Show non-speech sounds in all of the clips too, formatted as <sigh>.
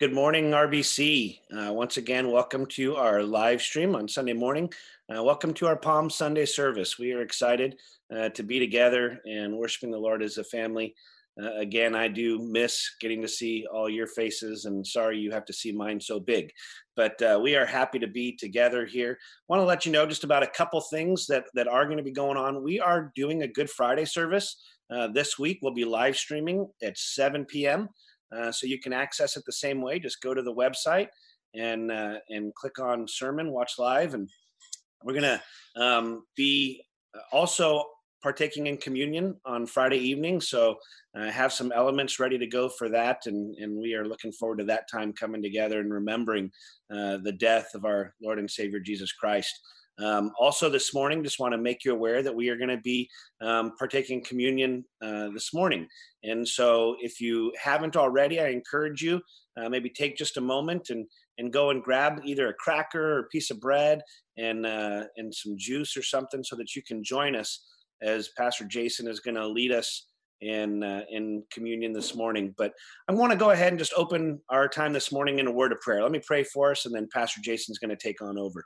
Good morning, RBC. Uh, once again, welcome to our live stream on Sunday morning. Uh, welcome to our Palm Sunday service. We are excited uh, to be together and worshiping the Lord as a family. Uh, again, I do miss getting to see all your faces, and sorry you have to see mine so big. But uh, we are happy to be together here. Want to let you know just about a couple things that that are going to be going on. We are doing a Good Friday service uh, this week. We'll be live streaming at 7 p.m. Uh, so you can access it the same way. Just go to the website and uh, and click on sermon, watch live, and we're gonna um, be uh, also partaking in communion on Friday evening. So uh, have some elements ready to go for that, and and we are looking forward to that time coming together and remembering uh, the death of our Lord and Savior Jesus Christ. Um, also, this morning, just want to make you aware that we are going to be um, partaking communion uh, this morning. And so, if you haven't already, I encourage you uh, maybe take just a moment and and go and grab either a cracker or a piece of bread and uh, and some juice or something, so that you can join us as Pastor Jason is going to lead us in uh, in communion this morning. But I want to go ahead and just open our time this morning in a word of prayer. Let me pray for us, and then Pastor Jason's going to take on over.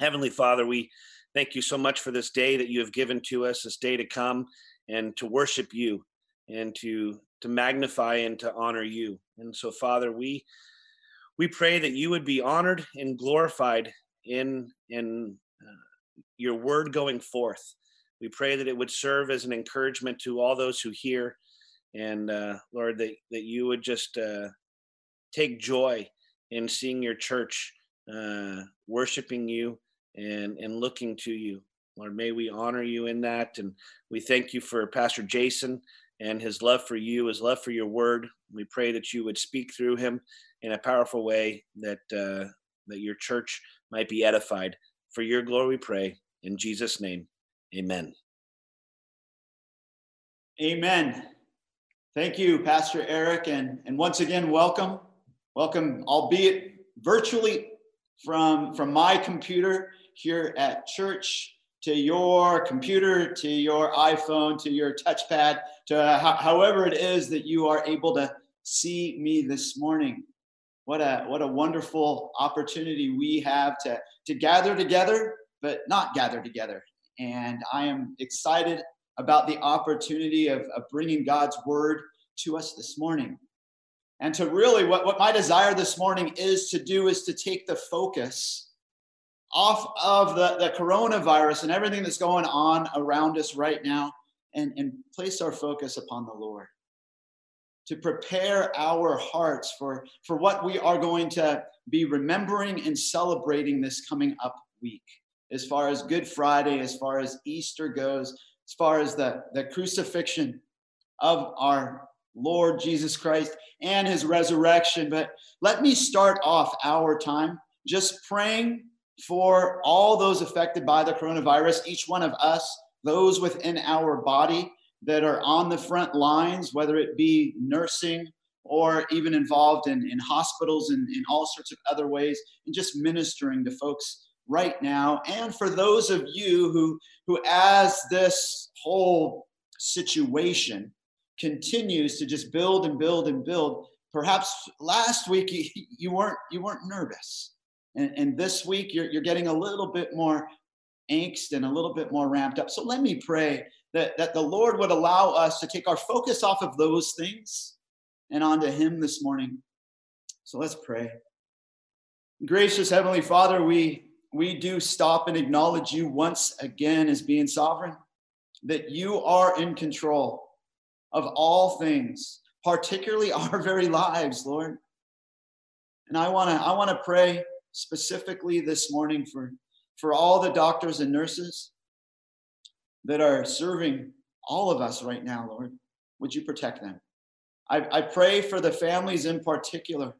Heavenly Father, we thank you so much for this day that you have given to us, this day to come and to worship you and to to magnify and to honor you. And so Father, we we pray that you would be honored and glorified in in uh, your word going forth. We pray that it would serve as an encouragement to all those who hear and uh, Lord that that you would just uh, take joy in seeing your church uh, worshiping you and and looking to you. Lord, may we honor you in that. And we thank you for Pastor Jason and his love for you, his love for your word. We pray that you would speak through him in a powerful way that uh, that your church might be edified. For your glory, we pray in Jesus' name. Amen. Amen. Thank you, Pastor Eric, and and once again, welcome, welcome, albeit virtually from from my computer here at church to your computer, to your iPhone, to your touchpad, to ho- however it is that you are able to see me this morning. What a what a wonderful opportunity we have to to gather together, but not gather together. And I am excited about the opportunity of, of bringing God's word to us this morning. And to really, what, what my desire this morning is to do is to take the focus off of the, the coronavirus and everything that's going on around us right now and, and place our focus upon the Lord. To prepare our hearts for, for what we are going to be remembering and celebrating this coming up week. As far as Good Friday, as far as Easter goes, as far as the, the crucifixion of our Lord Jesus Christ and his resurrection. But let me start off our time just praying for all those affected by the coronavirus, each one of us, those within our body that are on the front lines, whether it be nursing or even involved in, in hospitals and in all sorts of other ways, and just ministering to folks right now. And for those of you who, who as this whole situation continues to just build and build and build, perhaps last week you, <laughs> you weren't you weren't nervous and, and this week, you're, you're getting a little bit more angst and a little bit more ramped up. So let me pray that, that the Lord would allow us to take our focus off of those things and onto Him this morning. So let's pray. Gracious Heavenly Father, we, we do stop and acknowledge you once again as being sovereign, that you are in control of all things, particularly <laughs> our very lives, Lord. And I want to I want to pray specifically this morning for, for all the doctors and nurses that are serving all of us right now, Lord. Would you protect them? I, I pray for the families in particular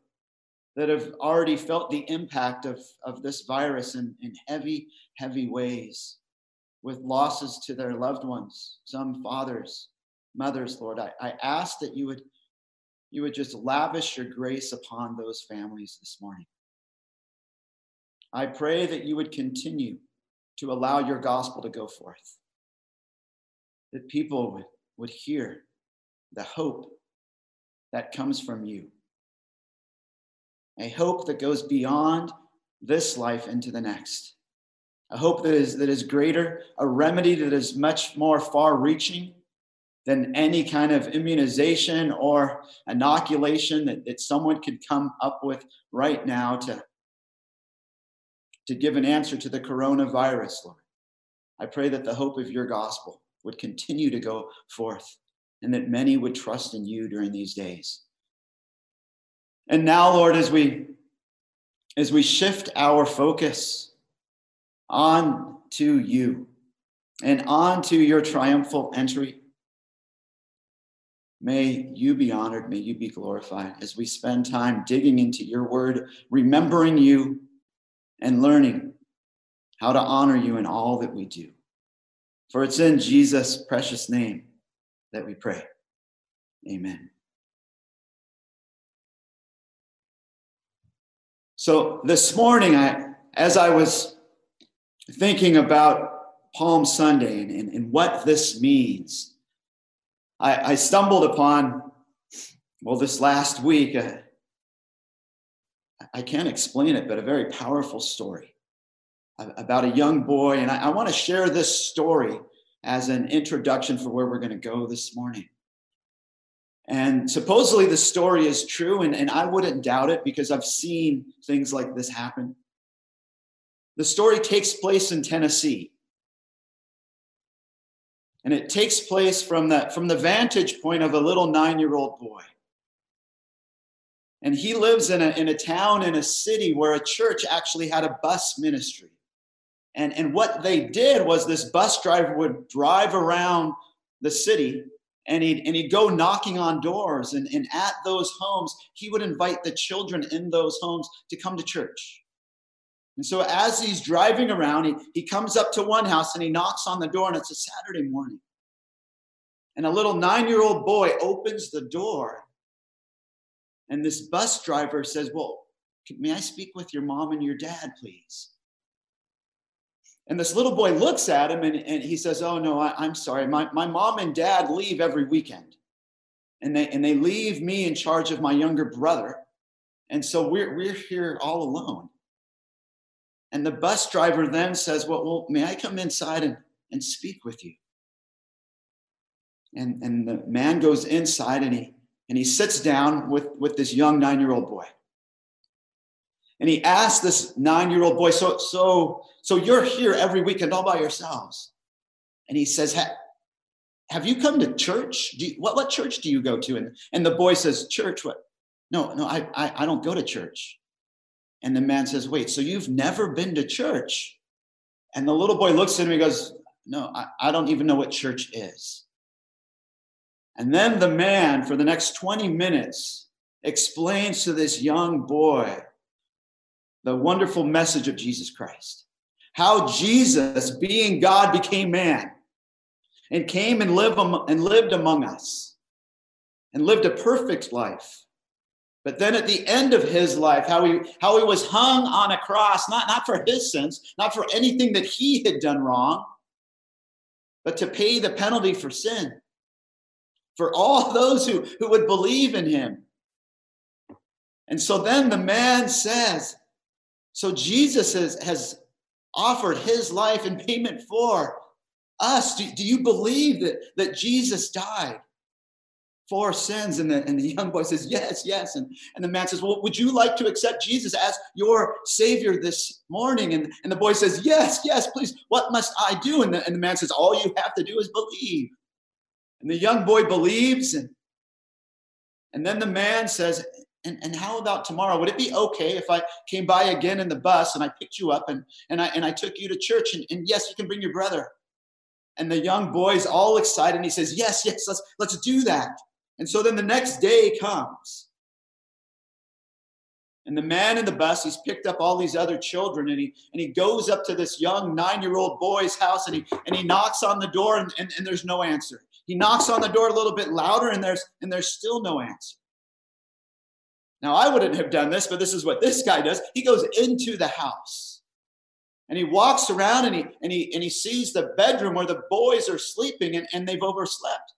that have already felt the impact of, of this virus in, in heavy, heavy ways with losses to their loved ones, some fathers, mothers, Lord. I, I ask that you would you would just lavish your grace upon those families this morning. I pray that you would continue to allow your gospel to go forth, that people would, would hear the hope that comes from you. a hope that goes beyond this life into the next, a hope that is, that is greater, a remedy that is much more far reaching than any kind of immunization or inoculation that, that someone could come up with right now to, to give an answer to the coronavirus, Lord. I pray that the hope of your gospel would continue to go forth and that many would trust in you during these days. And now, Lord, as we as we shift our focus on to you and on to your triumphal entry, may you be honored, may you be glorified as we spend time digging into your word, remembering you, and learning how to honor you in all that we do. For it's in Jesus' precious name that we pray. Amen. So this morning, I, as I was thinking about Palm Sunday and, and, and what this means, I, I, stumbled upon, well, this last week, uh, I can't explain it, but a very powerful story about a young boy. And I, I want to share this story as an introduction for where we're going to go this morning. And supposedly the story is true, and, and I wouldn't doubt it because I've seen things like this happen. The story takes place in Tennessee. And it takes place from the, from the vantage point of a little nine year old boy. And he lives in a, in a town, in a city where a church actually had a bus ministry. And, and what they did was this bus driver would drive around the city and he'd, and he'd go knocking on doors. And, and at those homes, he would invite the children in those homes to come to church. And so as he's driving around, he, he comes up to one house and he knocks on the door, and it's a Saturday morning. And a little nine year old boy opens the door. And this bus driver says, Well, may I speak with your mom and your dad, please? And this little boy looks at him and, and he says, Oh, no, I, am sorry. My, my mom and dad leave every weekend. And they, and they leave me in charge of my younger brother. And so we're, we're here all alone. And the bus driver then says, Well, well may I come inside and, and speak with you? And, and the man goes inside and he, and he sits down with, with this young nine year old boy. And he asked this nine year old boy, so, so, so you're here every weekend all by yourselves. And he says, have you come to church? You, what, what church do you go to? And, and the boy says, church, what? No, no, I, I, I don't go to church. And the man says, wait, so you've never been to church? And the little boy looks at him and goes, no, I, I don't even know what church is. And then the man, for the next 20 minutes, explains to this young boy the wonderful message of Jesus Christ. How Jesus, being God, became man and came and lived, and lived among us and lived a perfect life. But then at the end of his life, how he, how he was hung on a cross, not, not for his sins, not for anything that he had done wrong, but to pay the penalty for sin, for all <laughs> those who, who would believe in him. And so then the man says, so Jesus has, has offered his life in payment for us. Do, do you believe that, that Jesus died for sins? And the, and the <laughs> young boy says, Yes, yes. And, and the man says, Well, would you like to accept Jesus as your Savior this morning? And, and the boy says, Yes, yes, please. What must I do? And the, and the man says, All you have to do is believe. And the young boy believes. And, and then the man says, and, and how about tomorrow? Would it be okay if I came by again in the bus and I picked you up and, and, I, and I took you to church? And, and yes, you can bring your brother. And the young boy's all excited. And he says, Yes, yes, let's, let's do that. And so then the next day comes. And the man in the bus, he's picked up all these other children and he, and he goes up to this young nine year old boy's house and he, and he knocks on the door and, and, and there's no answer. He knocks on the door a little bit louder and there's, and there's still no answer. Now, I wouldn't have done this, but this is what this guy does. He goes into the house and he walks around and he, and he, and he sees the bedroom where the boys are sleeping and, and they've overslept.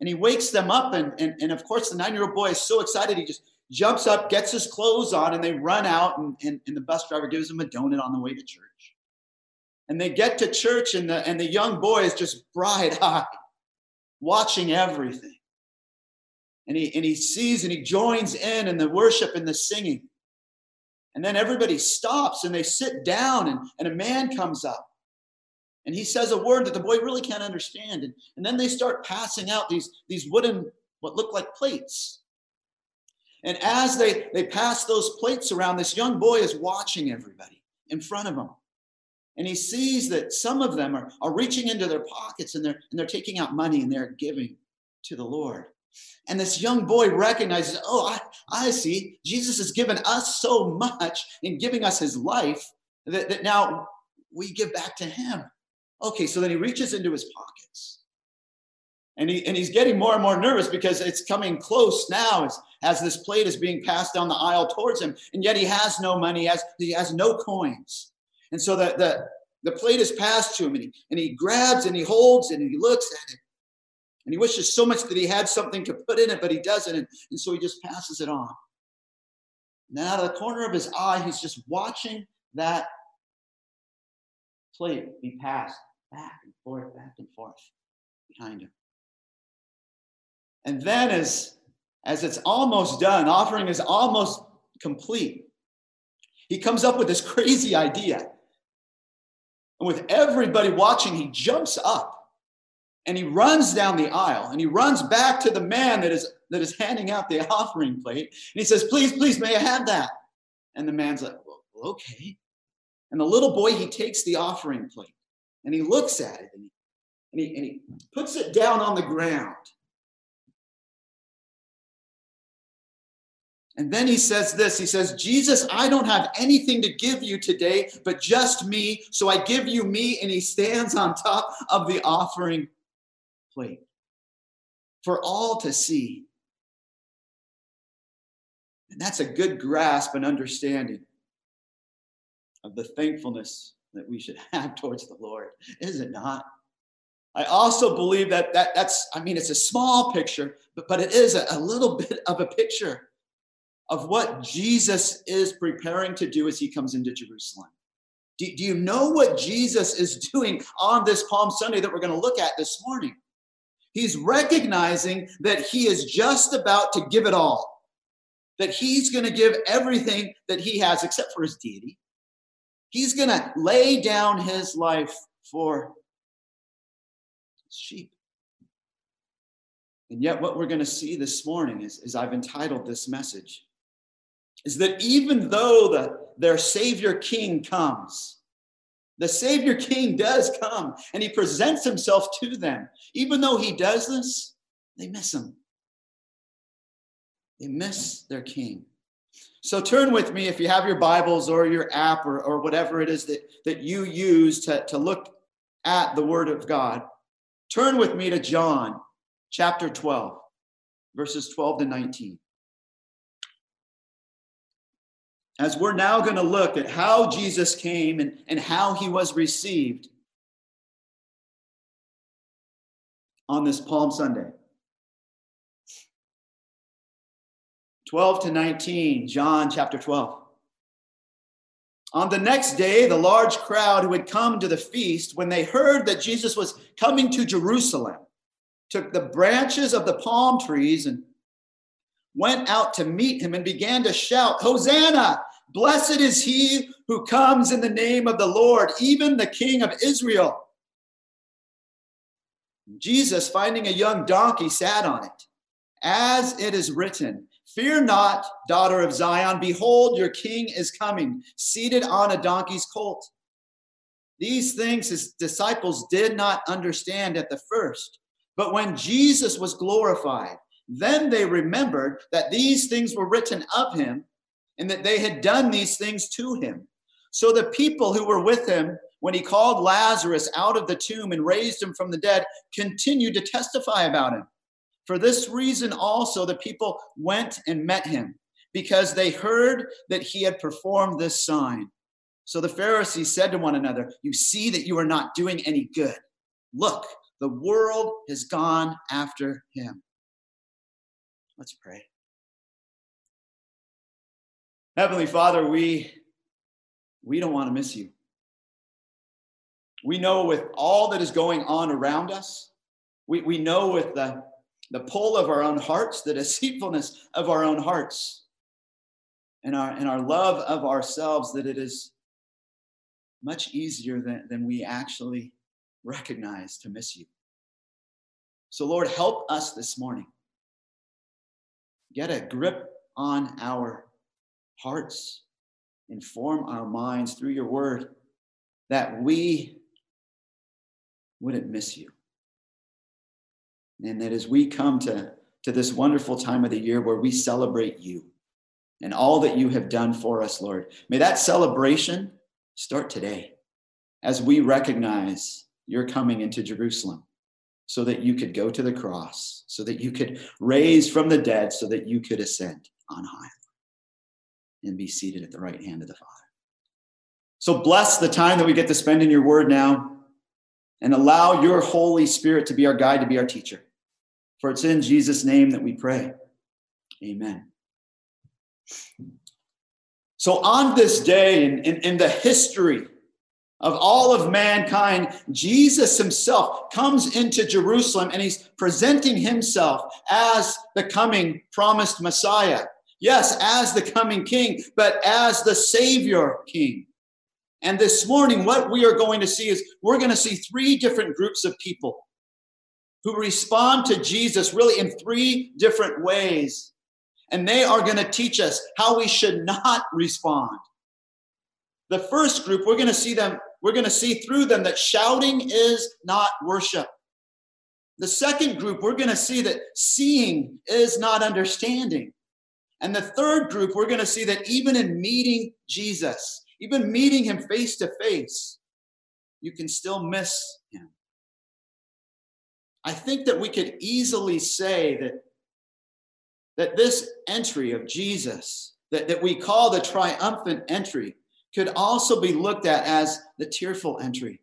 And he wakes them up. And, and, and of course, the nine year old boy is so excited. He just jumps up, gets his clothes on, and they run out, and, and, and the bus driver gives him a donut on the way to church. And they get to church, and the, and the young boy is just bright <laughs> eyed, watching everything. And he, and he sees and he joins in in the worship and the singing. And then everybody stops and they sit down, and, and a man comes up. And he says a word that the boy really can't understand. And, and then they start passing out these, these wooden, what look like plates. And as they, they pass those plates around, this young boy is watching everybody in front of him. And he sees that some of them are, are reaching into their pockets and they're, and they're taking out money and they're giving to the Lord. And this young boy recognizes, oh, I, I see. Jesus has given us so much in giving us his life that, that now we give back to him. Okay, so then he reaches into his pockets. And, he, and he's getting more and more nervous because it's coming close now as, as this plate is being passed down the aisle towards him. And yet he has no money, he has, he has no coins. And so the, the, the plate is passed to him, and he, and he grabs and he holds and he looks at it. And he wishes so much that he had something to put in it, but he doesn't. And, and so he just passes it on. And out of the corner of his eye, he's just watching that plate be passed back and forth, back and forth behind him. And then as, as it's almost done, offering is almost complete, he comes up with this <laughs> crazy idea. And with everybody watching, he jumps up and he runs down the aisle and he runs back to the man that is that is handing out the <laughs> offering plate. And he says please please may i have that? And the man's like well, okay. And the little boy he takes the offering plate and he looks at it and he, and he, and he puts it down on the ground And then he says this He says, Jesus, I don't have anything to give you today, but just me. So I give you me. And he stands on top of the offering plate for all to see. And that's a good grasp and understanding of the thankfulness that we should <laughs> have towards the Lord, is it not? I also believe that, that that's, I mean, it's a small picture, but, but it is a, a little bit of a picture of what Jesus is preparing to do as he comes into Jerusalem. Do, do you know what Jesus is <laughs> doing on this Palm Sunday that we're going to look at this morning? He's recognizing that he is just about to give it all, that he's going to give everything that he has except for his deity. He's going to lay down his life for sheep. And yet, what we're going to see this morning is, is I've entitled this message is that even though the, their Savior King comes, the Savior King does come and he presents himself to them. Even though he does this, they miss him. They miss their King. So turn with me, if you have your Bibles or your app or, or whatever it is that, that you use to, to look at the Word of God, turn with me to John chapter 12, verses 12 to 19. As we're now going to look at how Jesus came and, and how he was received on this Palm Sunday. 12 to 19, John chapter 12. On the next day, the large crowd who had come to the feast, when they heard that Jesus was coming to Jerusalem, took the branches of the palm trees and went out to meet him and began to shout, Hosanna! Blessed is he who comes in the name of the Lord, even the King of Israel. Jesus, finding a young donkey, sat on it. As it is written, Fear not, daughter of Zion, behold, your king is coming, seated on a donkey's colt. These things his disciples did not understand at the first. But when Jesus was glorified, then they remembered that these things were written of him and that they had done these things to him. So the people who were with him when he called Lazarus out of the tomb and raised him from the dead continued to testify about him. For this reason also the people went and met him because they heard that he had performed this sign. So the Pharisees said to one another, You see that you are not doing any good. Look, the world has gone after him. Let's pray. Heavenly Father, we, we don't want to miss you. We know with all that is going on around us, we, we know with the, the pull of our own hearts, the <laughs> deceitfulness of our own hearts, and our, and our love of ourselves, that it is much easier than, than we actually recognize to miss you. So, Lord, help us this morning. Get a grip on our hearts, inform our minds through your word that we wouldn't miss you. And that as we come to, to this wonderful time of the year where we celebrate you and all that you have done for us, Lord, may that celebration start today as we recognize you're coming into Jerusalem so that you could go to the cross, so that you could raise from the dead, so that you could ascend on high and be seated at the right hand of the Father. So bless the time that we get to spend in your word now and allow your Holy Spirit to be our guide, to be our teacher. For it's in Jesus' name that we pray. Amen. So, on this day in, in, in, the history of all of mankind, Jesus himself comes into Jerusalem and he's presenting himself as the coming promised Messiah. Yes, as the coming king, but as the Savior king. And this morning, what we are going to see is we're going to see three different groups of people who respond to Jesus really in three different ways. And they are going to teach us how we should not respond. The first group, we're going to see them, we're going to see through them that shouting is not worship. The second group, we're going to see that seeing is not understanding. And the third group, we're going to see that even in meeting Jesus, even meeting him face to face, you can still miss him. I think that we could easily say that, that this entry of Jesus, that, that we call the triumphant entry, could also be looked at as the tearful entry.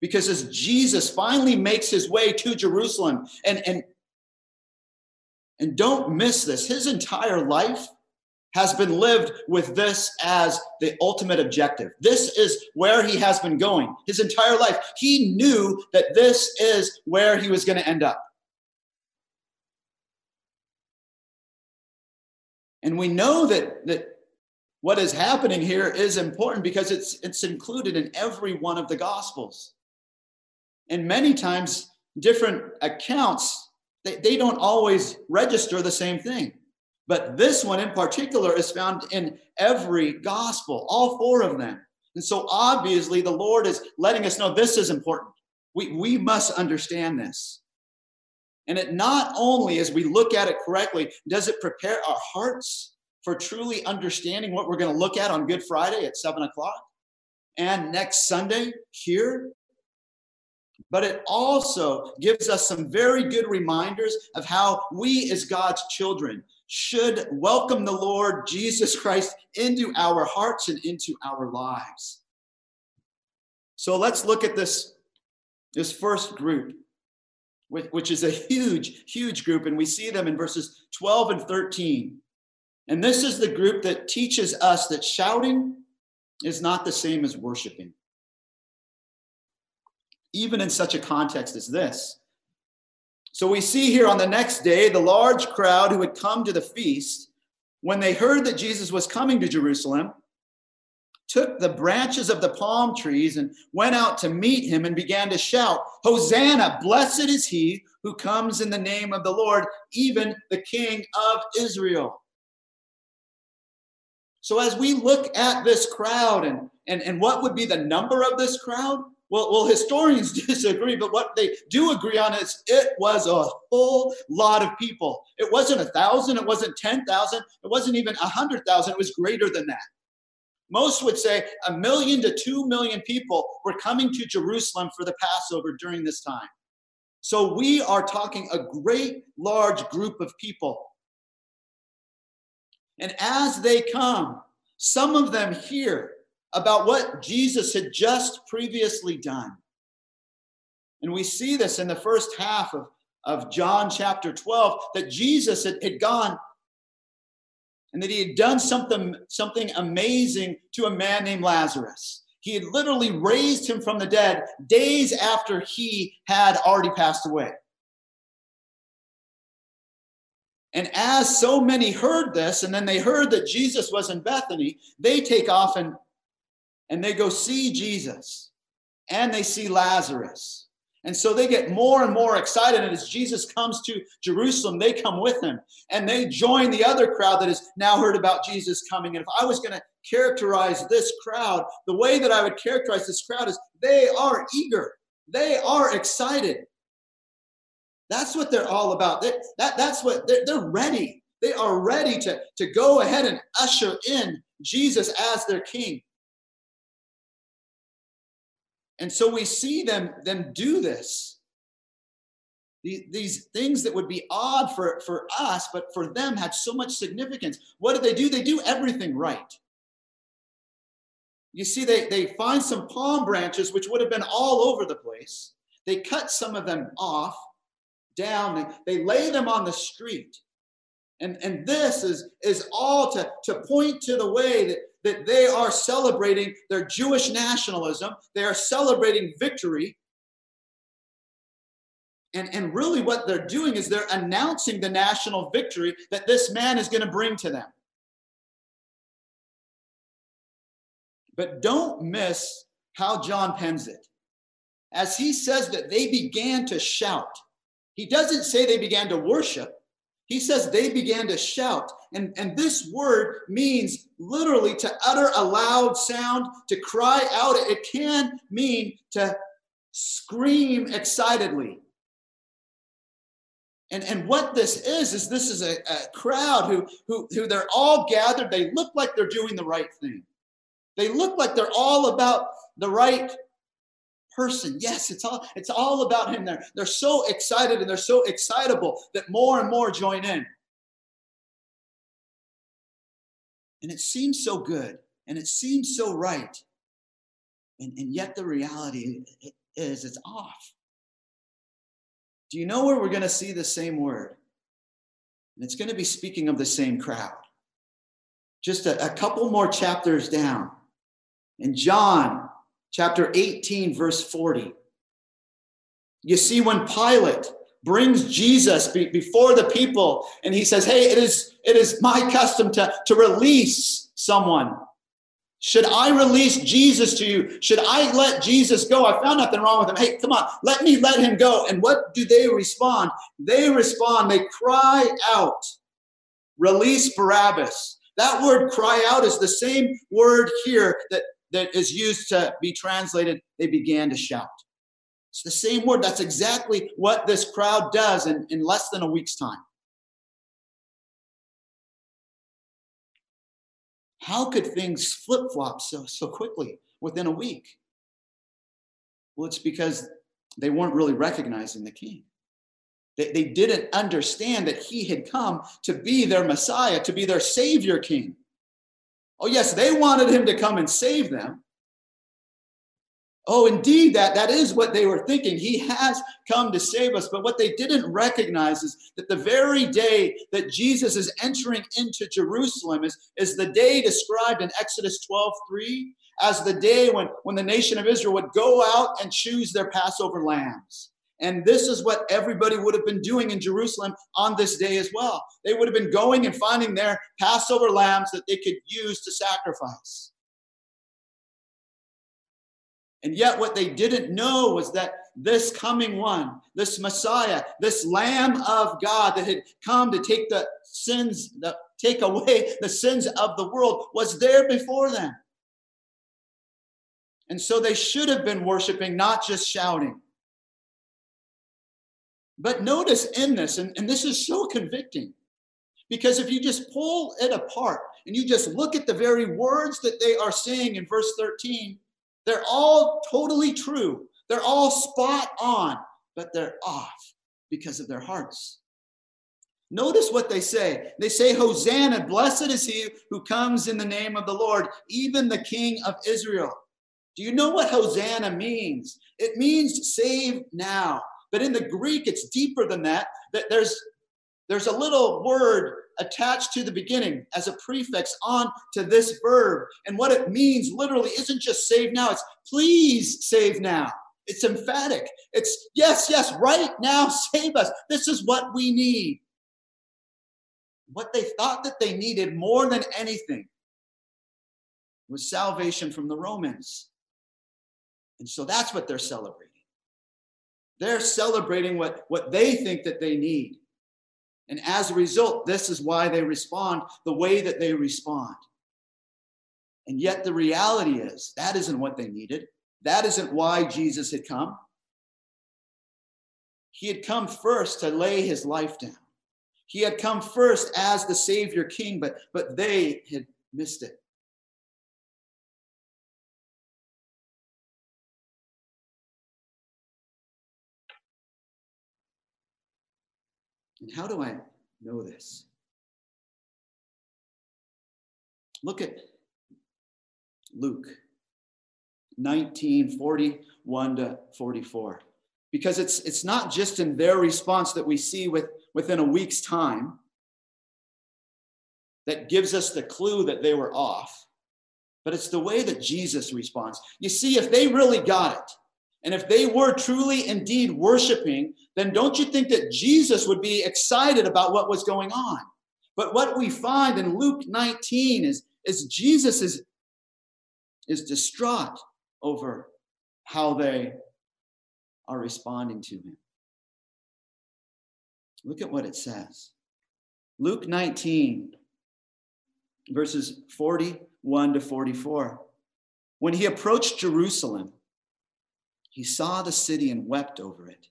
Because as Jesus finally makes his way to Jerusalem, and, and, and don't miss this, his entire life has been lived with this as the ultimate objective. This is where he has been going his entire life. He knew that this is where he was going to end up. And we know that, that what is happening here is important because it's, it's included in every one of the Gospels. And many times, different accounts, they, they don't always register the same thing. But this one in particular is found in every gospel, all four of them. And so obviously the Lord is letting us know this is important. We, we must understand this. And it not only, as we look at it correctly, does it prepare our hearts for truly understanding what we're going to look at on Good Friday at seven o'clock and next Sunday here, but it also gives us some very good reminders of how we, as God's children, should welcome the Lord Jesus Christ into our hearts and into our lives. So let's look at this, this first group, which is a huge, huge group, and we see them in verses 12 and 13. And this is the group that teaches us that shouting is not the same as worshiping. Even in such a context as this, so we see here on the next day the large crowd who had come to the feast, when they heard that Jesus was coming to Jerusalem, took the branches of the palm trees and went out to meet him and began to shout, Hosanna, blessed is he who comes in the name of the Lord, even the King of Israel. So as we look at this crowd and, and, and what would be the number of this crowd, well, well, historians <laughs> disagree, but what they do agree on is it was a whole lot of people. It wasn't a thousand, it wasn't 10,000, it wasn't even a hundred thousand, it was greater than that. Most would say a million to two million people were coming to Jerusalem for the Passover during this time. So we are talking a great large group of people. And as they come, some of them hear about what Jesus had just previously done. And we see this in the first half of, of John chapter 12 that Jesus had, had gone and that he had done something, something amazing to a man named Lazarus. He had literally raised him from the dead days after he had already passed away. And as so many heard this, and then they heard that Jesus was in Bethany, they take off and, and they go see Jesus and they see Lazarus. And so they get more and more excited. And as Jesus comes to Jerusalem, they come with him and they join the other crowd that has now heard about Jesus coming. And if I was going to characterize this crowd, the way that I would characterize this crowd is they are eager, they are excited. That's what they're all about. They, that, that's what they're, they're ready. They are ready to, to go ahead and usher in Jesus as their king. And so we see them, them do this. These, things that would be odd for, for us, but for them had so much significance. What do they do? They do everything right. You see, they, they find some palm branches, which would have been all over the place. They cut some of them off, down, they, they lay them on the street. And, and this is, is all to, to point to the way that, that they are celebrating their Jewish nationalism. They are celebrating victory. And, and really, what they're doing is they're announcing the national victory that this man is going to bring to them. But don't miss how John pens it. As he says that they began to shout, he doesn't say they began to worship. He says they began to shout. And, and this word means literally to utter a loud sound, to cry out. It can mean to scream excitedly. And, and what this is, is this is a, a crowd who, who, who they're all gathered. They look like they're doing the right thing. They look like they're all about the right person. Yes, it's all it's all about him there. They're so excited and they're so excitable that more and more join in. And it seems so good and it seems so right. And, and yet the reality is it's off. Do you know where we're going to see the same word? And it's going to be speaking of the same crowd. Just a, a couple more chapters down. And John chapter 18, verse 40. You see, when Pilate brings Jesus be, before the people and he says, Hey, it is, it is my custom to, to release someone. Should I release Jesus to you? Should I let Jesus go? I found nothing wrong with him. Hey, come on, let me let him go. And what do they respond? They respond, they cry out, release Barabbas. That word cry out is the same word here that that is used to be translated, they began to shout. It's the same word. That's exactly what this crowd does in, in less than a week's time. How could things flip flop so, so quickly within a week? Well, it's because they weren't really recognizing the king. They, they didn't understand that he had come to be their Messiah, to be their Savior King. Oh, yes, they wanted him to come and save them. Oh, indeed, that, that is what they were thinking. He has come to save us. But what they didn't recognize is that the very day that Jesus is entering into Jerusalem is, is the day described in Exodus 12 3 as the day when, when the nation of Israel would go out and choose their Passover lambs. And this is what everybody would have been doing in Jerusalem on this day as well. They would have been going and finding their Passover lambs that they could use to sacrifice. And yet, what they didn't know was that this coming one, this Messiah, this Lamb of God that had come to take the sins, the, take away the sins of the world, was there before them. And so they should have been worshiping, not just shouting. But notice in this, and, and this is so convicting, because if you just pull it apart and you just look at the very words that they are saying in verse 13, they're all totally true. They're all spot on, but they're off because of their hearts. Notice what they say. They say, Hosanna, blessed is he who comes in the name of the Lord, even the King of Israel. Do you know what Hosanna means? It means save now. But in the Greek, it's deeper than that. That there's there's a little word attached to the beginning as a prefix on to this verb. And what it means literally isn't just save now, it's please save now. It's emphatic. It's yes, yes, right now, save us. This is what we need. What they thought that they needed more than anything was salvation from the Romans. And so that's what they're celebrating. They're celebrating what, what they think that they need. And as a result, this is why they respond the way that they respond. And yet, the reality is that isn't what they needed. That isn't why Jesus had come. He had come first to lay his life down. He had come first as the Savior King, but, but they had missed it. And how do I know this? Look at Luke 19 41 to 44. Because it's, it's not just in their response that we see with, within a week's time that gives us the clue that they were off, but it's the way that Jesus responds. You see, if they really got it, and if they were truly indeed worshiping, then don't you think that Jesus would be excited about what was going on? But what we find in Luke 19 is, is Jesus is, is distraught over how they are responding to him. Look at what it says. Luke 19, verses 41 to 44. When he approached Jerusalem, he saw the city and wept over it,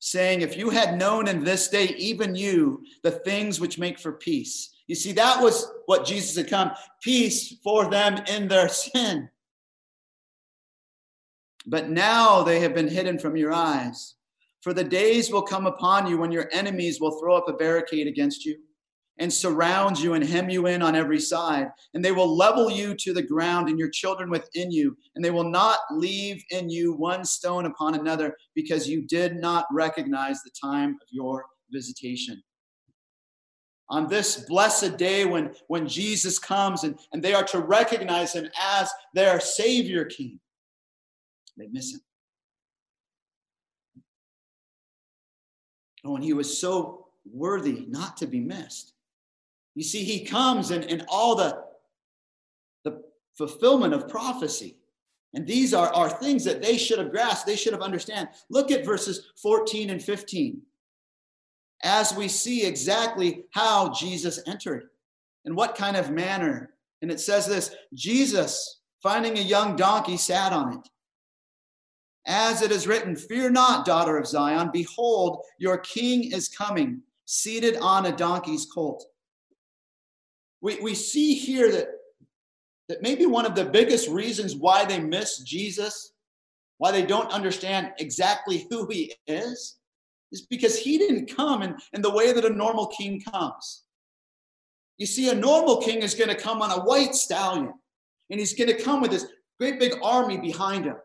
saying, If you had known in this day, even you, the things which make for peace. You see, that was what Jesus had come peace for them in their sin. But now they have been hidden from your eyes. For the days will come upon you when your enemies will throw up a barricade against you and surround you and hem you in on every side. And they will level you to the ground and your children within you. And they will not leave in you one stone upon another because you did not recognize the time of your visitation. On this blessed day when, when Jesus comes and, and they are to recognize him as their Savior King, they miss him. Oh, and he was so worthy not to be missed. You see, he comes and, in all the, the fulfillment of prophecy. And these are, are things that they should have grasped, they should have understand. Look at verses 14 and 15 as we see exactly how Jesus entered and what kind of manner. And it says this Jesus, finding a young donkey, sat on it. As it is written, Fear not, daughter of Zion, behold, your king is coming, seated on a donkey's colt we, we see here that, that maybe one of the biggest reasons why they miss Jesus, why they don't understand exactly who he is, is because he didn't come in, in the way that a normal king comes. You see, a normal king is going to come on a white stallion, and he's going to come with this great big army behind him.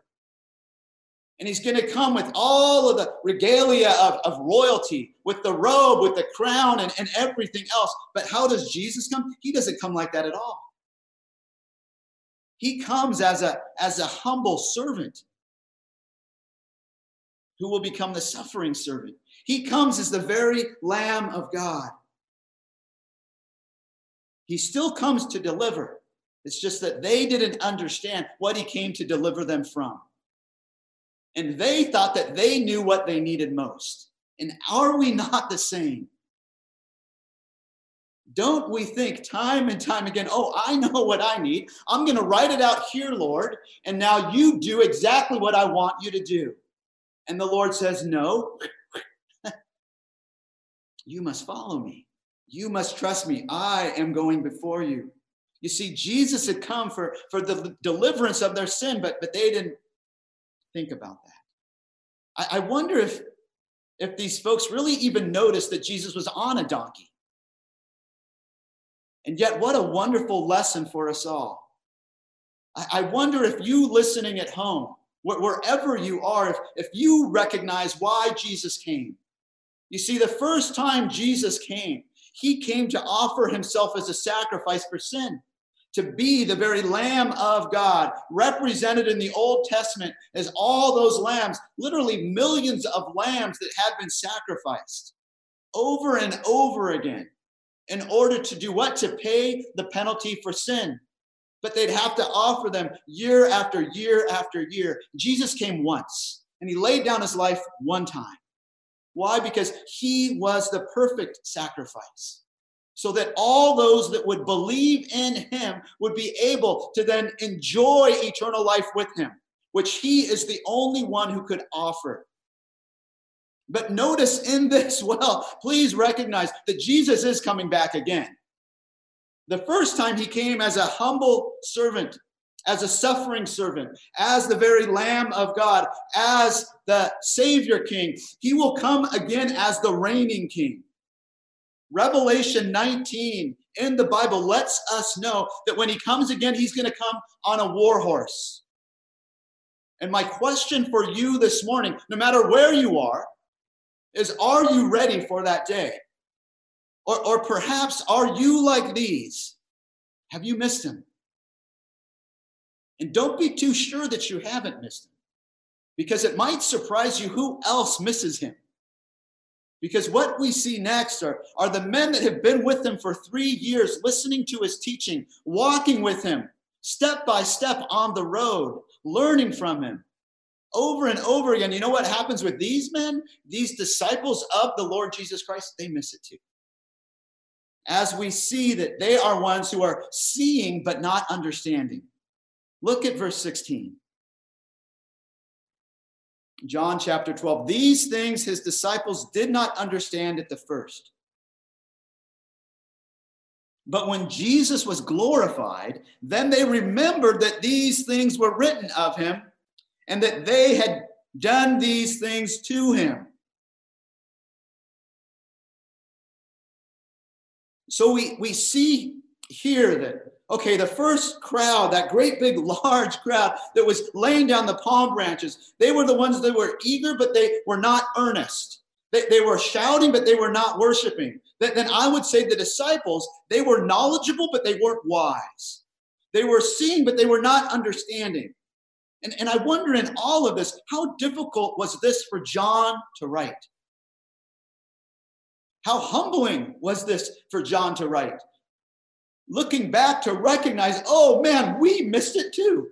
And he's going to come with all of the regalia of, of royalty, with the robe, with the crown, and, and everything else. But how does Jesus come? He doesn't come like that at all. He comes as a, as a humble servant who will become the suffering servant. He comes as the very Lamb of God. He still comes to deliver. It's just that they didn't understand what he came to deliver them from. And they thought that they knew what they needed most. And are we not the same? Don't we think time and time again, oh, I know <laughs> what I need. I'm going to write it out here, Lord. And now you do exactly what I want you to do. And the Lord says, no. <laughs> you must follow me. You must trust me. I am going before you. You see, Jesus had come for, for the deliverance of their sin, but, but they didn't think about that. I, I wonder if, if these folks really even noticed that Jesus was on a donkey. And yet, what a wonderful lesson for us all. I, I wonder if you listening at home, wherever you are, if, if you recognize why Jesus came. You see, the first time Jesus came, He came to offer himself as a sacrifice for sin, to be the very Lamb of God, represented in the Old Testament as all those lambs, literally millions of lambs that had been sacrificed over and over again in order to do what? To pay the penalty for sin. But they'd have to offer them year after year after year. Jesus came once and he laid down his life one time. Why? Because he was the perfect sacrifice. So that all those that would believe in him would be able to then enjoy eternal life with him, which he is the only one who could offer. But notice in this, <laughs> well, please recognize that Jesus is coming back again. The first time he came as a humble servant, as a suffering servant, as the very Lamb of God, as the Savior King. He will come again as the reigning King. Revelation 19 in the Bible lets us know that when he comes again, he's going to come on a war horse. And my question for you this morning, no matter where you are, is are you ready for that day? Or, or perhaps are you like these? Have you missed him? And don't be too sure that you haven't missed him, because it might surprise you who else misses him. Because what we see next are, are the men that have been with him for three years, listening to his teaching, walking with him, step by step on the road, learning from him, over and over again. You know what happens with these men? These disciples of the Lord Jesus Christ, they miss it too. As we see that they are ones who are seeing but not understanding. Look at verse 16. John chapter 12. These things his disciples did not understand at the first. But when Jesus was glorified, then they remembered that these things were written of him and that they had done these things to him. So we, we see here that, okay, the first crowd, that great big <laughs> large crowd that was laying down the palm branches, they were the ones that were eager, but they were not earnest. They, they were shouting, but they were not worshiping. Then I would say the disciples, they were knowledgeable, but they weren't wise. They were seeing, but they were not understanding. And, and I wonder in all of this, how difficult was this for John to write? How humbling was this for John to write? Looking back to recognize, oh man, we missed it too.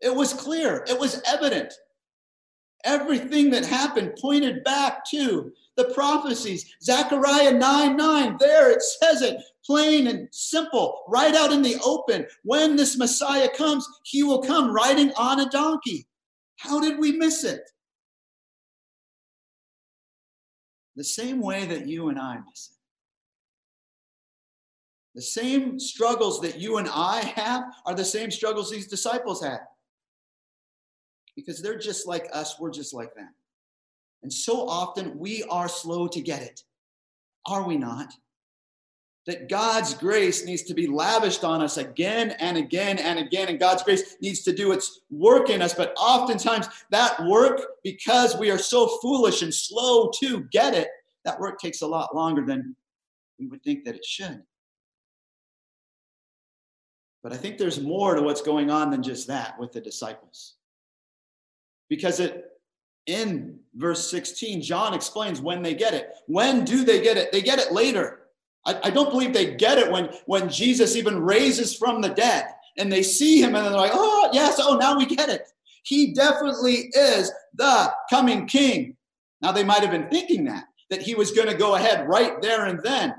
It was clear, it was evident. Everything that happened pointed back to the prophecies. Zechariah 9 9, there it says it plain and simple, right out in the open. When this Messiah comes, he will come riding on a donkey. How did we miss it? The same way that you and I miss it. The same struggles that you and I have are the same struggles these disciples had. Because they're just like us, we're just like them. And so often we are slow to get it. Are we not? That God's grace needs to be lavished on us again and again and again. And God's grace needs to do its work in us. But oftentimes, that work, because we are so foolish and slow to get it, that work takes a lot longer than we would think that it should. But I think there's more to what's going on than just that with the disciples. Because it in verse 16, John explains when they get it. When do they get it? They get it later. I, I, don't believe they get it when, when Jesus even raises from the dead and they see him and they're like, oh, yes, oh, now we get it. He definitely is the coming king. Now, they might have been thinking that, that he was going to go ahead right there and then,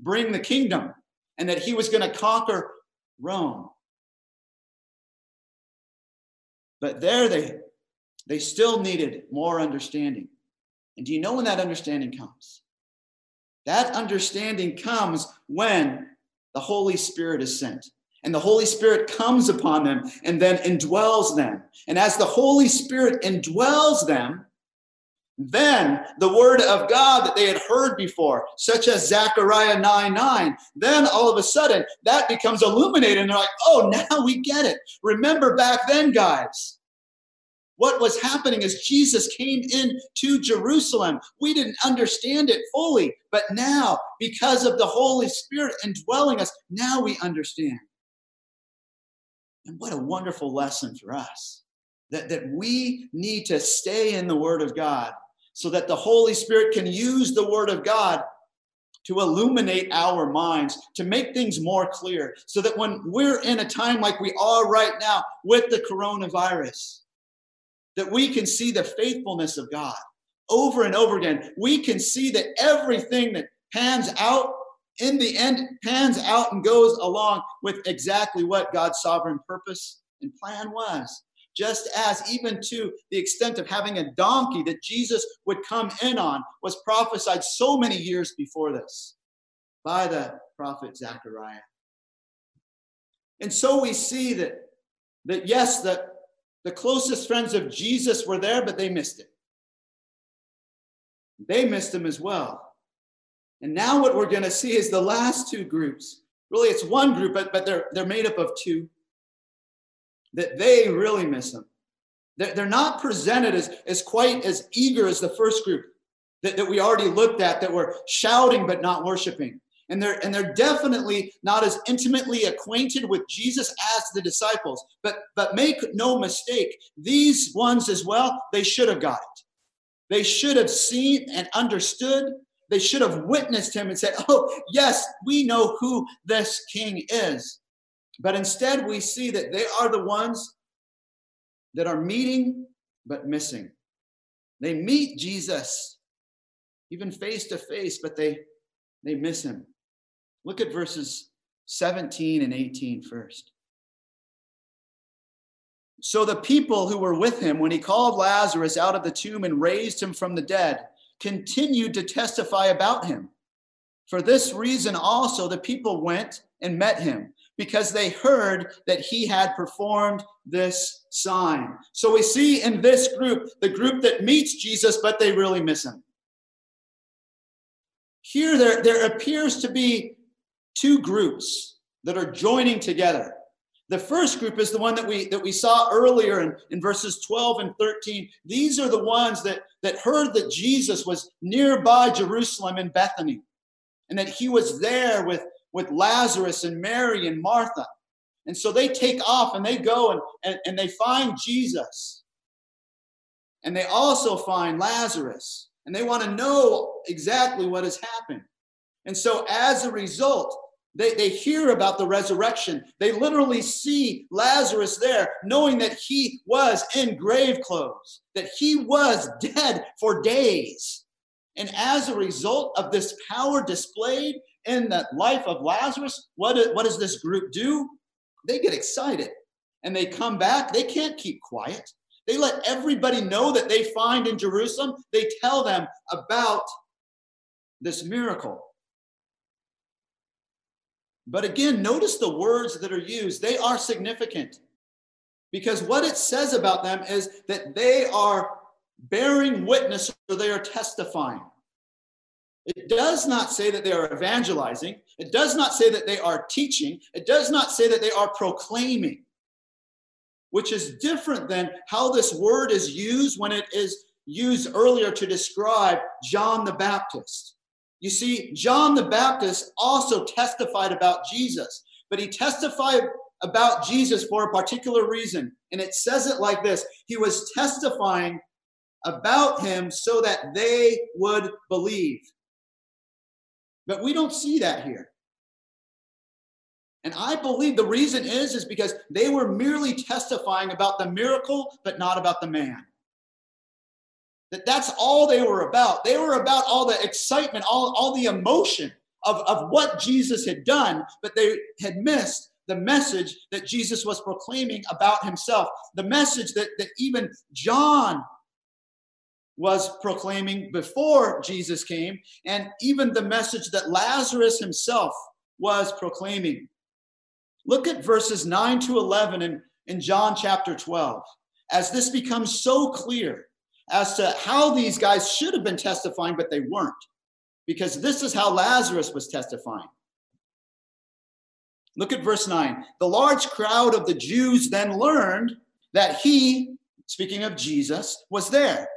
bring the kingdom, and that he was going to conquer Rome. But there they they still needed more understanding. And do you know when that understanding comes? That understanding comes when the Holy Spirit is sent. And the Holy Spirit comes upon them and then indwells them. And as the Holy Spirit indwells them, then the word of God that they had heard before, such as Zechariah 9 9, then all of a sudden that becomes illuminated. And they're like, oh, <laughs> now we get it. Remember back then, guys, what was happening is Jesus came into Jerusalem. We didn't understand it fully, but now, because of the Holy Spirit indwelling us, now we understand. And what a wonderful lesson for us that, that we need to stay in the Word of God so that the Holy Spirit can use the Word of God to illuminate our minds, to make things more clear, so that when we're in a time like we are right now with the coronavirus, that we can see the faithfulness of God over and over again. We can see that everything that pans out in the end pans out and goes along with exactly what God's sovereign purpose and plan was. Just as, even to the extent of having a donkey that Jesus would come in on, was prophesied so many years before this by the prophet Zechariah. And so we see that, that yes, that the closest friends of Jesus were there, but they missed it. They missed him as well. And now what we're going to see is the last two groups. Really, it's one group, but, but they're, they're made up of two. That they really miss him. They're, not presented as, as quite as eager as the first group that, that we already looked at, that were shouting but not worshiping and they're and they're definitely not as intimately acquainted with Jesus as the disciples. But but make no mistake, these ones as well, they should have got it. They should have seen and understood. They should have witnessed him and said, "Oh, yes, we know who this king is." But instead, we see that they are the ones that are meeting but missing. They meet Jesus even face to face, but they they miss him. Look at verses 17 and 18 first. So the people who were with him when he called Lazarus out of the tomb and raised him from the dead continued to testify about him. For this reason also the people went and met him because they heard that he had performed this sign. So we see in this group the group that meets Jesus, but they really miss him. Here, there, there appears to be two groups that are joining together. The first group is the one that we that we saw earlier in, in verses 12 and 13. These are the ones that, that heard that Jesus was nearby Jerusalem in Bethany, and that he was there with, with Lazarus and Mary and Martha. And so they take off and they go and, and, and they find Jesus. And they also find Lazarus. And they want to know exactly what has happened. And so as a result, they, they hear about the resurrection. They literally see Lazarus there, knowing that he was in grave clothes, that he was <laughs> dead for days. And as a result of this power displayed in the life of Lazarus, what, what does this group do? They get excited and they come back. They can't keep quiet. They let everybody know that they find in Jerusalem. They tell them about this miracle. But again, notice the words that are used. They are significant because what it says about them is that they are bearing witness or they are testifying. It does not say that they are evangelizing. It does not say that they are teaching. It does not say that they are proclaiming, which is different than how this word is used when it is used earlier to describe John the Baptist. You see, John the Baptist also testified about Jesus, but he testified about Jesus for a particular reason. And it says it like this He was testifying about him so that they would believe. But we don't see that here. And I believe the reason is is because they were merely testifying about the miracle but not about the man. That that's all they were about. They were about all the excitement, all, all the emotion of, of what Jesus had done, but they had missed the message that Jesus was proclaiming about himself, the message that, that even John was proclaiming before Jesus came, and even the message that Lazarus himself was proclaiming. Look at verses 9 to 11 in, in John chapter 12. As this becomes so clear, as to how these guys should have been testifying, but they weren't. Because this is how Lazarus was testifying. Look at verse 9. The large crowd of the Jews then learned that he, speaking of Jesus, was there.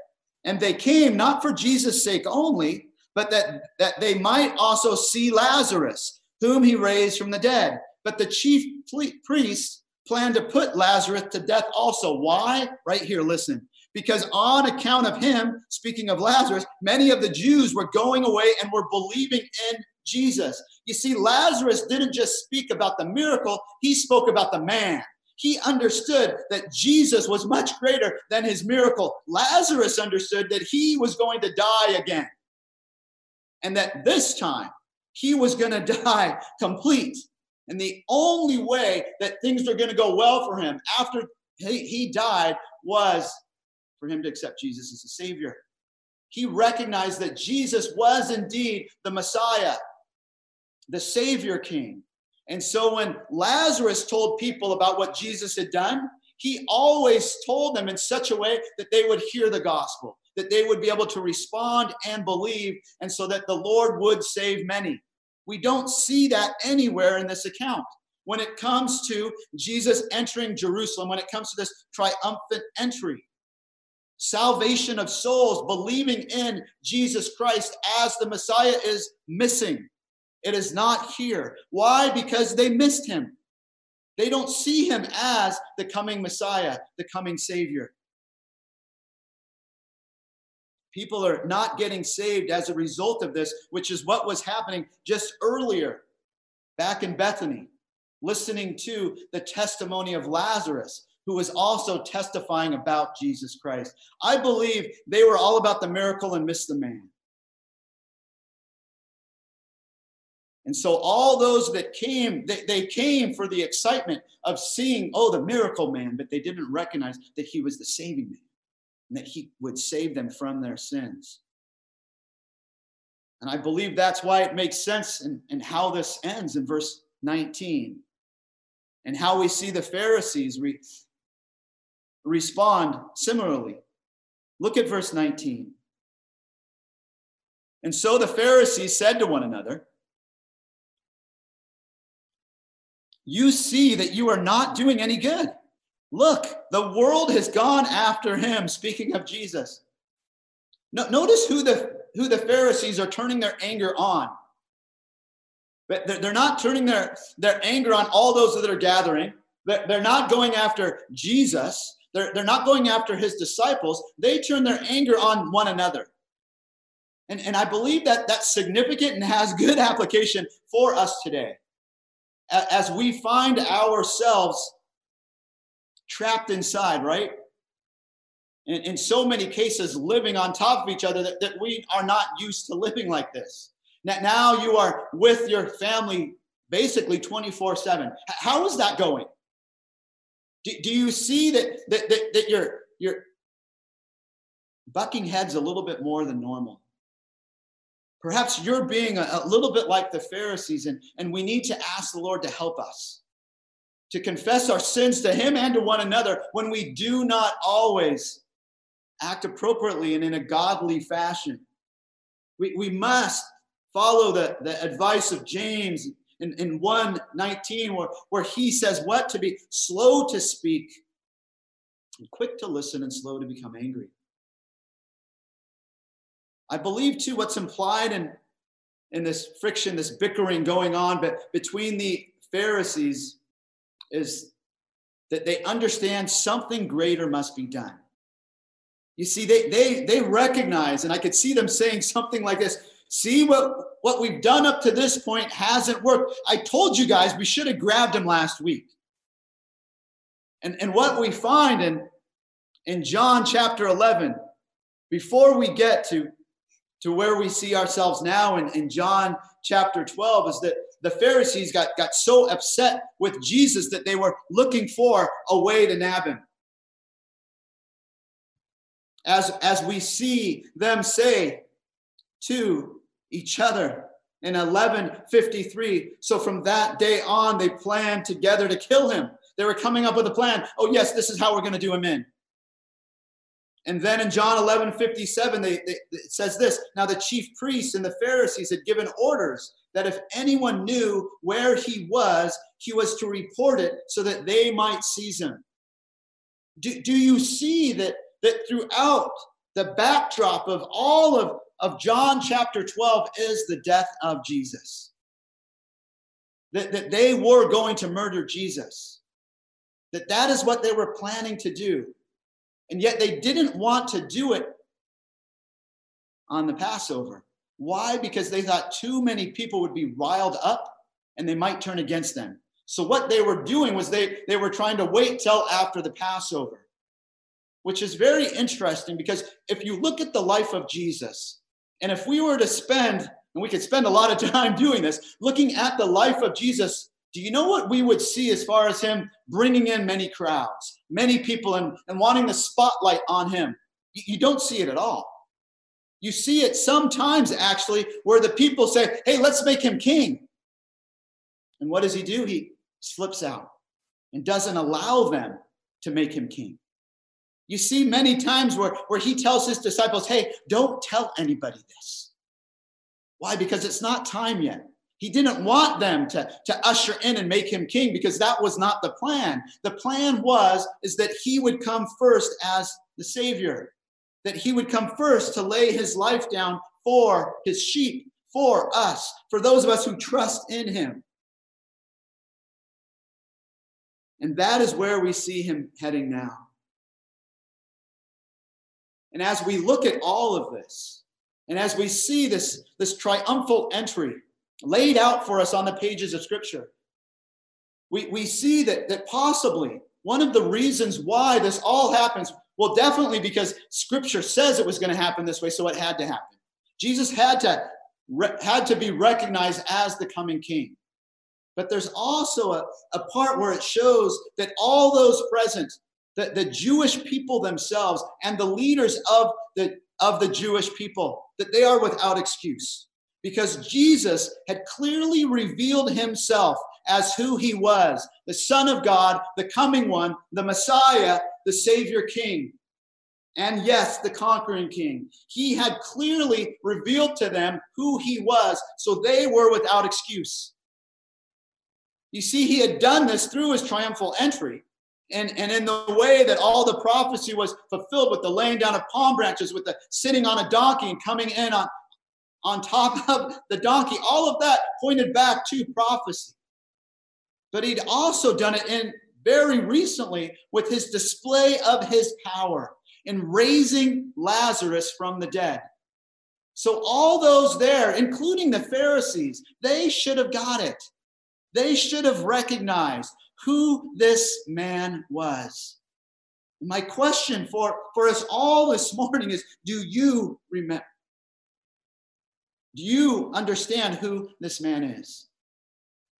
And they came not for Jesus' sake only, but that, that they might also see Lazarus, whom he raised from the dead. But the chief priests planned to put Lazarus to death also. Why? Right here, listen. Because on account of him, speaking of Lazarus, many of the Jews were going away and were believing in Jesus. You see, Lazarus didn't just speak about the miracle, he spoke about the man. He understood that Jesus was much greater than his miracle. Lazarus understood that he was going to die again. And that this time he was going <laughs> to die complete. And the only way that things are going to go well for him after he, he died was for him to accept Jesus as a Savior. He recognized that Jesus was indeed the Messiah, the Savior King. And so when Lazarus told people about what Jesus had done, he always told them in such a way that they would hear the gospel, that they would be able to respond and believe, and so that the Lord would save many. We don't see that anywhere in this account. When it comes to Jesus entering Jerusalem, when it comes to this triumphant entry, salvation of souls, believing in Jesus Christ as the Messiah is missing. It is not here. Why? Because they missed him. They don't see him as the coming Messiah, the coming Savior. People are not getting saved as a result of this, which is what was happening just earlier back in Bethany, listening to the testimony of Lazarus, who was also testifying about Jesus Christ. I believe they were all about the miracle and missed the man. And so all those that came, they, they came for the excitement of seeing, oh, the miracle man, but they didn't recognize that he was the saving man and that he would save them from their sins. And I believe that's why it makes sense in, in how this ends in verse 19 and how we see the Pharisees re- respond similarly. Look at verse 19. And so the Pharisees said to one another, you see that you are not doing any good. Look, the world has gone after him, speaking of Jesus. No, notice who the, who the Pharisees are turning their anger on. But they're not turning their, their anger on all those that are gathering. They're not going after Jesus. They're, they're not going after his disciples. They turn their anger on one another. And, and I believe that that's significant and has good <laughs> application for us today as we find ourselves trapped inside, right? In, in so many cases, living on top of each other that, that we are not used to living like this. Now, now you are with your family basically 24 7. How is that going? Do, do you see that, that, that, that you're, you're bucking heads a little bit more than normal? Perhaps you're being a, a, little bit like the Pharisees, and, and we need to ask the Lord to help us to confess our sins to Him and to one another when we do not always act appropriately and in a godly fashion. We, we must follow the, the advice of James in, in 119, where, where he says, What? To be slow to speak, and quick to listen, and slow to become angry. I believe too what's implied in, in this friction, this bickering going on but between the Pharisees is that they understand something greater must be done. You see, they they they recognize, and I could see them saying something like this: see what, what we've done up to this point hasn't worked. I told you guys we should have grabbed him last week. And, and what we find in, in John chapter 11, before we get to to where we see ourselves now in, in John chapter 12 is that the Pharisees got, got so upset with Jesus that they were looking for a way to nab him. As, as we see them say to each other in 1153. So from that day on, they planned together to kill him. They were coming up with a plan. Oh, yes, this is how we're going to do him in. And then in John 11 57, they, they, it says this Now the chief priests and the Pharisees had given orders that if anyone knew where he was, he was to report it so that they might seize him. Do, do you see that, that throughout the backdrop of all of, of John chapter 12 is the death of Jesus? That, that they were going to murder Jesus. That that is what they were planning to do. And yet they didn't want to do it on the Passover. Why? Because they thought too many people would be riled up and they might turn against them. So what they were doing was they, they were trying to wait till after the Passover, which is very interesting because if you look at the life of Jesus, and if we were to spend, and we could spend a lot of <laughs> time doing this, looking at the life of Jesus, do you know what we would see as far as him bringing in many crowds, many people, and, and wanting the spotlight on him? You, you don't see it at all. You see it sometimes actually where the people say, hey, let's make him king. And what does he do? He slips out and doesn't allow them to make him king. You see many times where, where he tells his disciples, hey, don't tell anybody this. Why? Because it's not time yet. He didn't want them to, to usher in and make him king because that was not the plan. The plan was is that he would come first as the savior, that he would come first to lay his life down for his sheep, for us, for those of us who trust in him. And that is where we see him heading now. And as we look at all of this, and as we see this, this triumphal entry laid out for us on the pages of Scripture, we, we see that, that possibly one of the reasons why this all happens, well, definitely because Scripture says it was going to happen this way, so it had to happen. Jesus had to, had to be recognized as the coming king. But there's also a, a part where it shows that all those present, the, the Jewish people themselves and the leaders of the, of the Jewish people, that they are without excuse. Because Jesus had clearly revealed himself as who he was the Son of God, the coming one, the Messiah, the Savior King. And yes, the conquering king. He had clearly revealed to them who he was, so they were without excuse. You see, he had done this through his triumphal entry. And, and in the way that all the prophecy was fulfilled with the laying down of palm branches, with the sitting on a donkey and coming in on, on top <laughs> of the donkey, all of that pointed back to prophecy. But he'd also done it in very recently with his display of his power in raising Lazarus from the dead. So all those there, including the Pharisees, they should have got it. They should have recognized who this man was. My question for, for us all this morning is do you remember? Do you understand who this man is?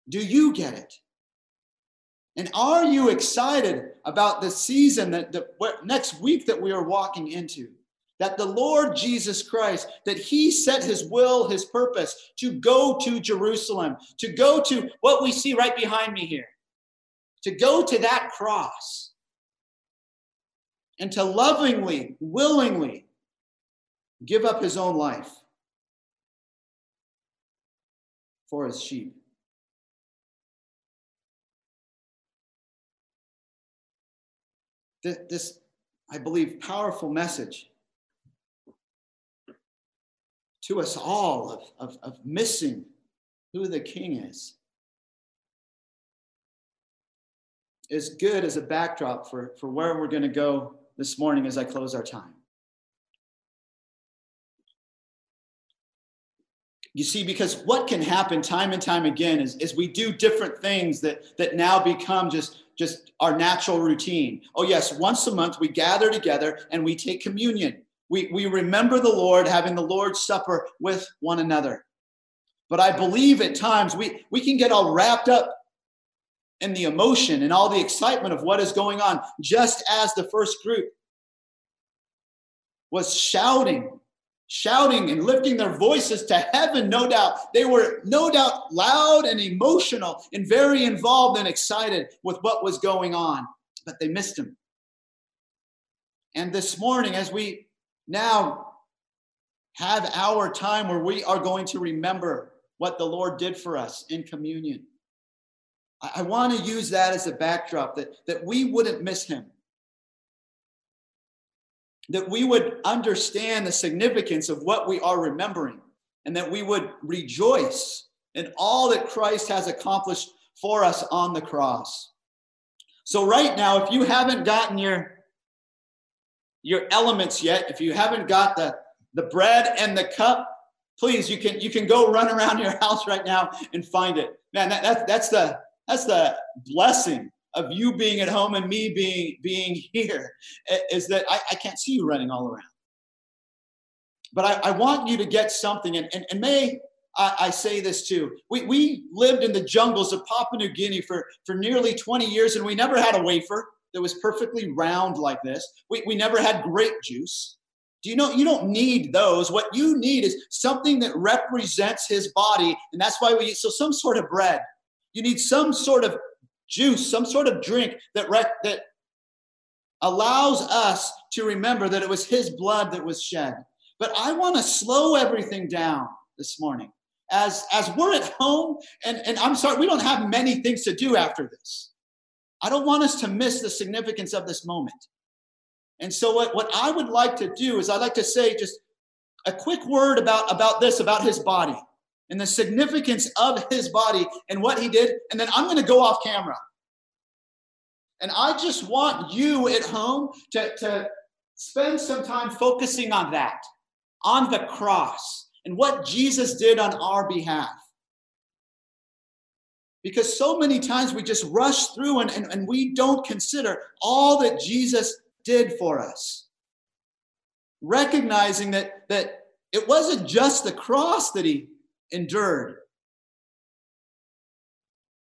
Do you get it? And are you excited about the season that the next week that we are walking into? that the Lord Jesus Christ, that he set his will, his purpose to go to Jerusalem, to go to what we see right behind me here, to go to that cross, and to lovingly, willingly give up his own life for his sheep. This, I believe, powerful message to us all of, of, of missing who the king is is good as a backdrop for, for where we're going to go this morning as I close our time. You see, because what can happen time and time again is, is we do different things that, that now become just, just our natural routine. Oh, yes, once a month we gather together and we take communion. We, we remember the Lord having the Lord's Supper with one another. But I believe at times we, we can get all wrapped up in the emotion and all the excitement of what is going on, just as the first group was shouting, shouting and lifting their voices to heaven, no doubt. They were no doubt loud and emotional and very involved and excited with what was going on, but they missed him. And this morning, as we now have our time where we are going to remember what the Lord did for us in communion. I, want to use that as a backdrop that, that we wouldn't miss him. That we would understand the significance of what we are remembering and that we would rejoice in all that Christ has accomplished for us on the cross. So right now if you haven't gotten your your elements yet, if you haven't got the the bread and the cup, please you can you can go run around your <laughs> house right now and find it. Man, that, that that's the that's the blessing of you being at home and me being being here is that I, I can't see you running all around. But I, I want you to get something, and, and, and may I, I, say this too. We, we lived in the jungles of Papua New Guinea for, for nearly 20 years, and we never had a wafer that was perfectly round like this. We, we never had grape juice. Do you know you don't need those? What you need is something that represents his body, and that's why we eat. So, some sort of bread. You need some sort of juice, some sort of drink that, rec- that allows us to remember that it was his blood that was shed. But I want to slow everything down this morning. As, as we're at home, and, and I'm sorry, we don't have many things to do after this. I don't want us to miss the significance of this moment. And so, what, what I would like to do is, I'd like to say just a quick word about, about this, about his body and the significance of his body and what he did. And then I'm going to go off camera. And I just want you at home to, to spend some time focusing on that, on the cross, and what Jesus did on our behalf. Because so many times we just rush through and, and, and we don't consider all that Jesus did for us. Recognizing that, that it wasn't just the cross that he endured.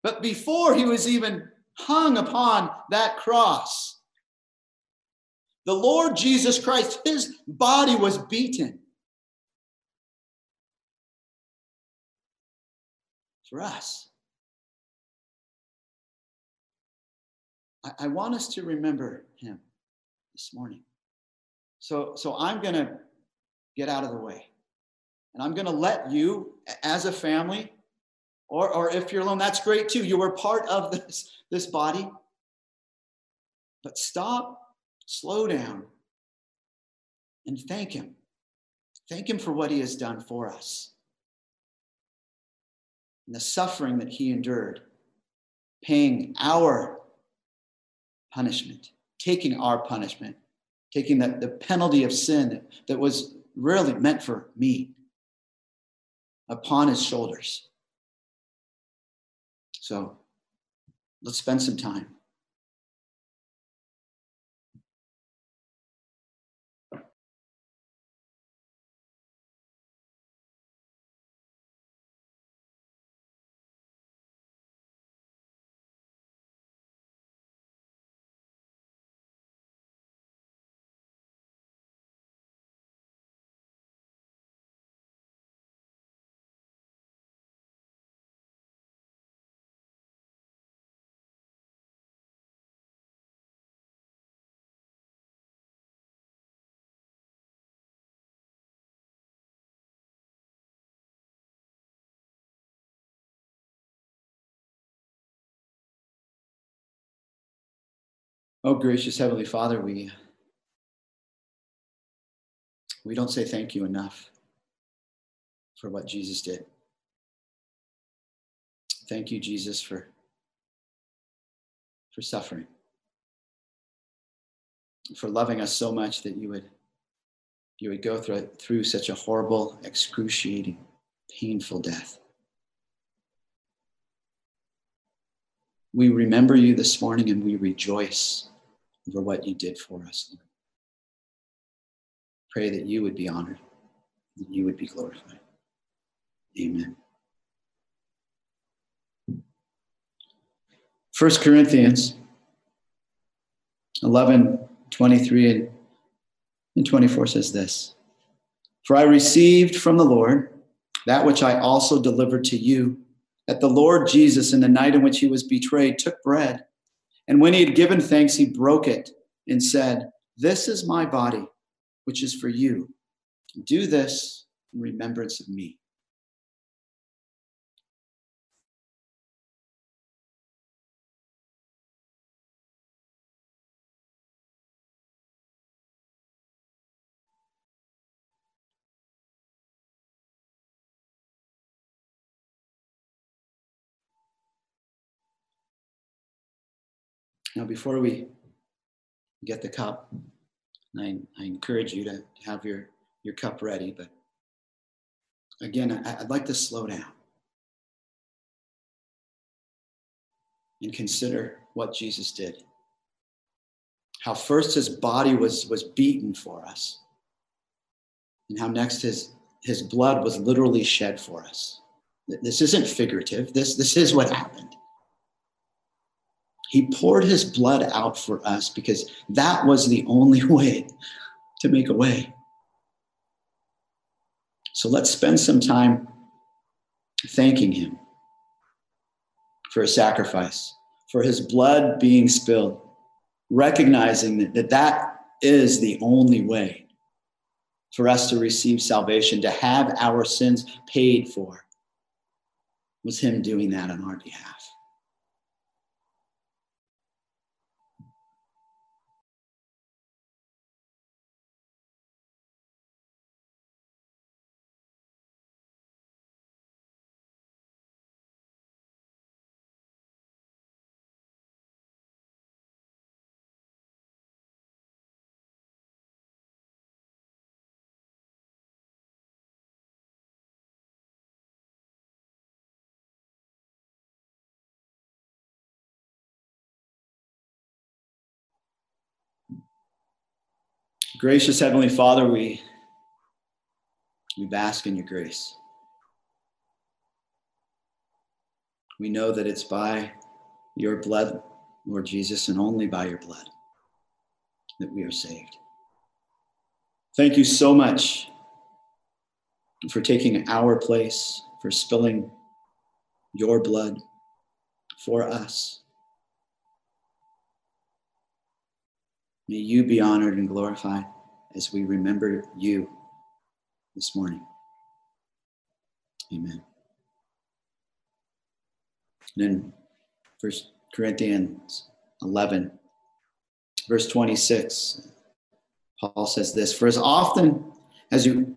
But before he was even hung upon that cross, the Lord Jesus Christ, his body was beaten for us. I, I want us to remember him this morning. So, so I'm going to get out of the way. And I'm going to let you, as a family, or, or if you're alone, that's great too. You were part of this, this body. But stop, slow down, and thank Him. Thank Him for what He has done for us and the suffering that He endured, paying our punishment, taking our punishment, taking the, the penalty of sin that, that was really meant for me upon his shoulders. So let's spend some time. Oh, gracious Heavenly Father, we, we don't say thank you enough for what Jesus did. Thank you, Jesus, for, for suffering, for loving us so much that you would, you would go through, through such a horrible, excruciating, painful death. We remember you this morning and we rejoice over what you did for us. Pray that you would be honored, that you would be glorified. Amen. 1 Corinthians 11 23 and 24 says this For I received from the Lord that which I also delivered to you, that the Lord Jesus, in the night in which he was betrayed, took bread. And when he had given thanks, he broke it and said, This is my body, which is for you. Do this in remembrance of me. Now, before we get the cup, I, I encourage you to have your, your cup ready, but again, I, I'd like to slow down and consider what Jesus did. How first his body was, was beaten for us, and how next his, his blood was literally shed for us. This isn't figurative, this, this is what happened. He poured his blood out for us because that was the only <laughs> way to make a way. So let's spend some time thanking him for his sacrifice, for his blood being spilled, recognizing that that, that is the only way for us to receive salvation, to have our sins paid for, was him doing that on our behalf. Gracious Heavenly Father, we, we bask in your grace. We know that it's by your blood, Lord Jesus, and only by your blood that we are saved. Thank you so much for taking our place, for spilling your blood for us. May you be honored and glorified as we remember you this morning. Amen. And in First Corinthians 11, verse 26, Paul says this For as often as you,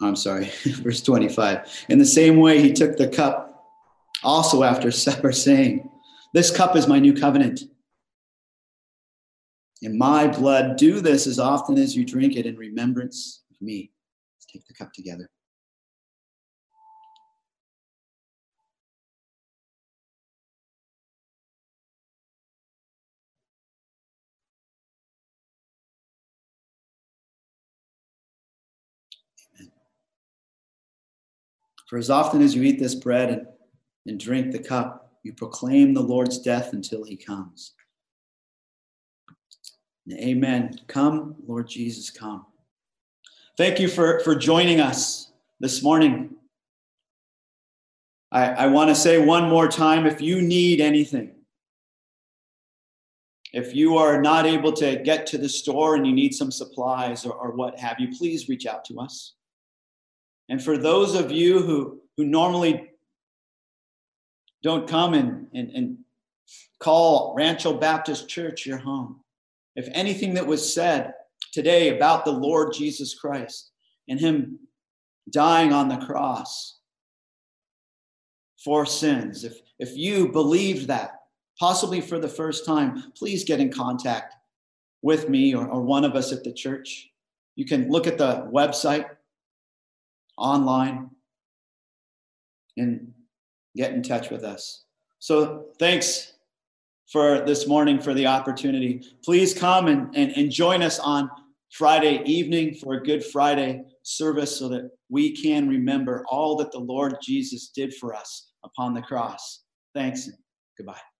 I'm sorry, <laughs> verse 25, in the same way he took the cup also after supper, saying, this cup is my new covenant. In my blood, do this as often as you drink it in remembrance of me. Let's take the cup together. Amen. For as often as you eat this bread and, and drink the cup, you proclaim the Lord's death until he comes. Amen. Come, Lord Jesus, come. Thank you for, for joining us this morning. I, I want to say one more time if you need anything, if you are not able to get to the store and you need some supplies or, or what have you, please reach out to us. And for those of you who, who normally don't come and, and, and call Rancho Baptist Church your home. If anything that was said today about the Lord Jesus Christ and Him dying on the cross for sins, if, if you believed that, possibly for the first time, please get in contact with me or, or one of us at the church. You can look at the website online and get in touch with us. So thanks for this morning for the opportunity. Please come and, and, and join us on Friday evening for a Good Friday service so that we can remember all that the Lord Jesus did for us upon the cross. Thanks and goodbye.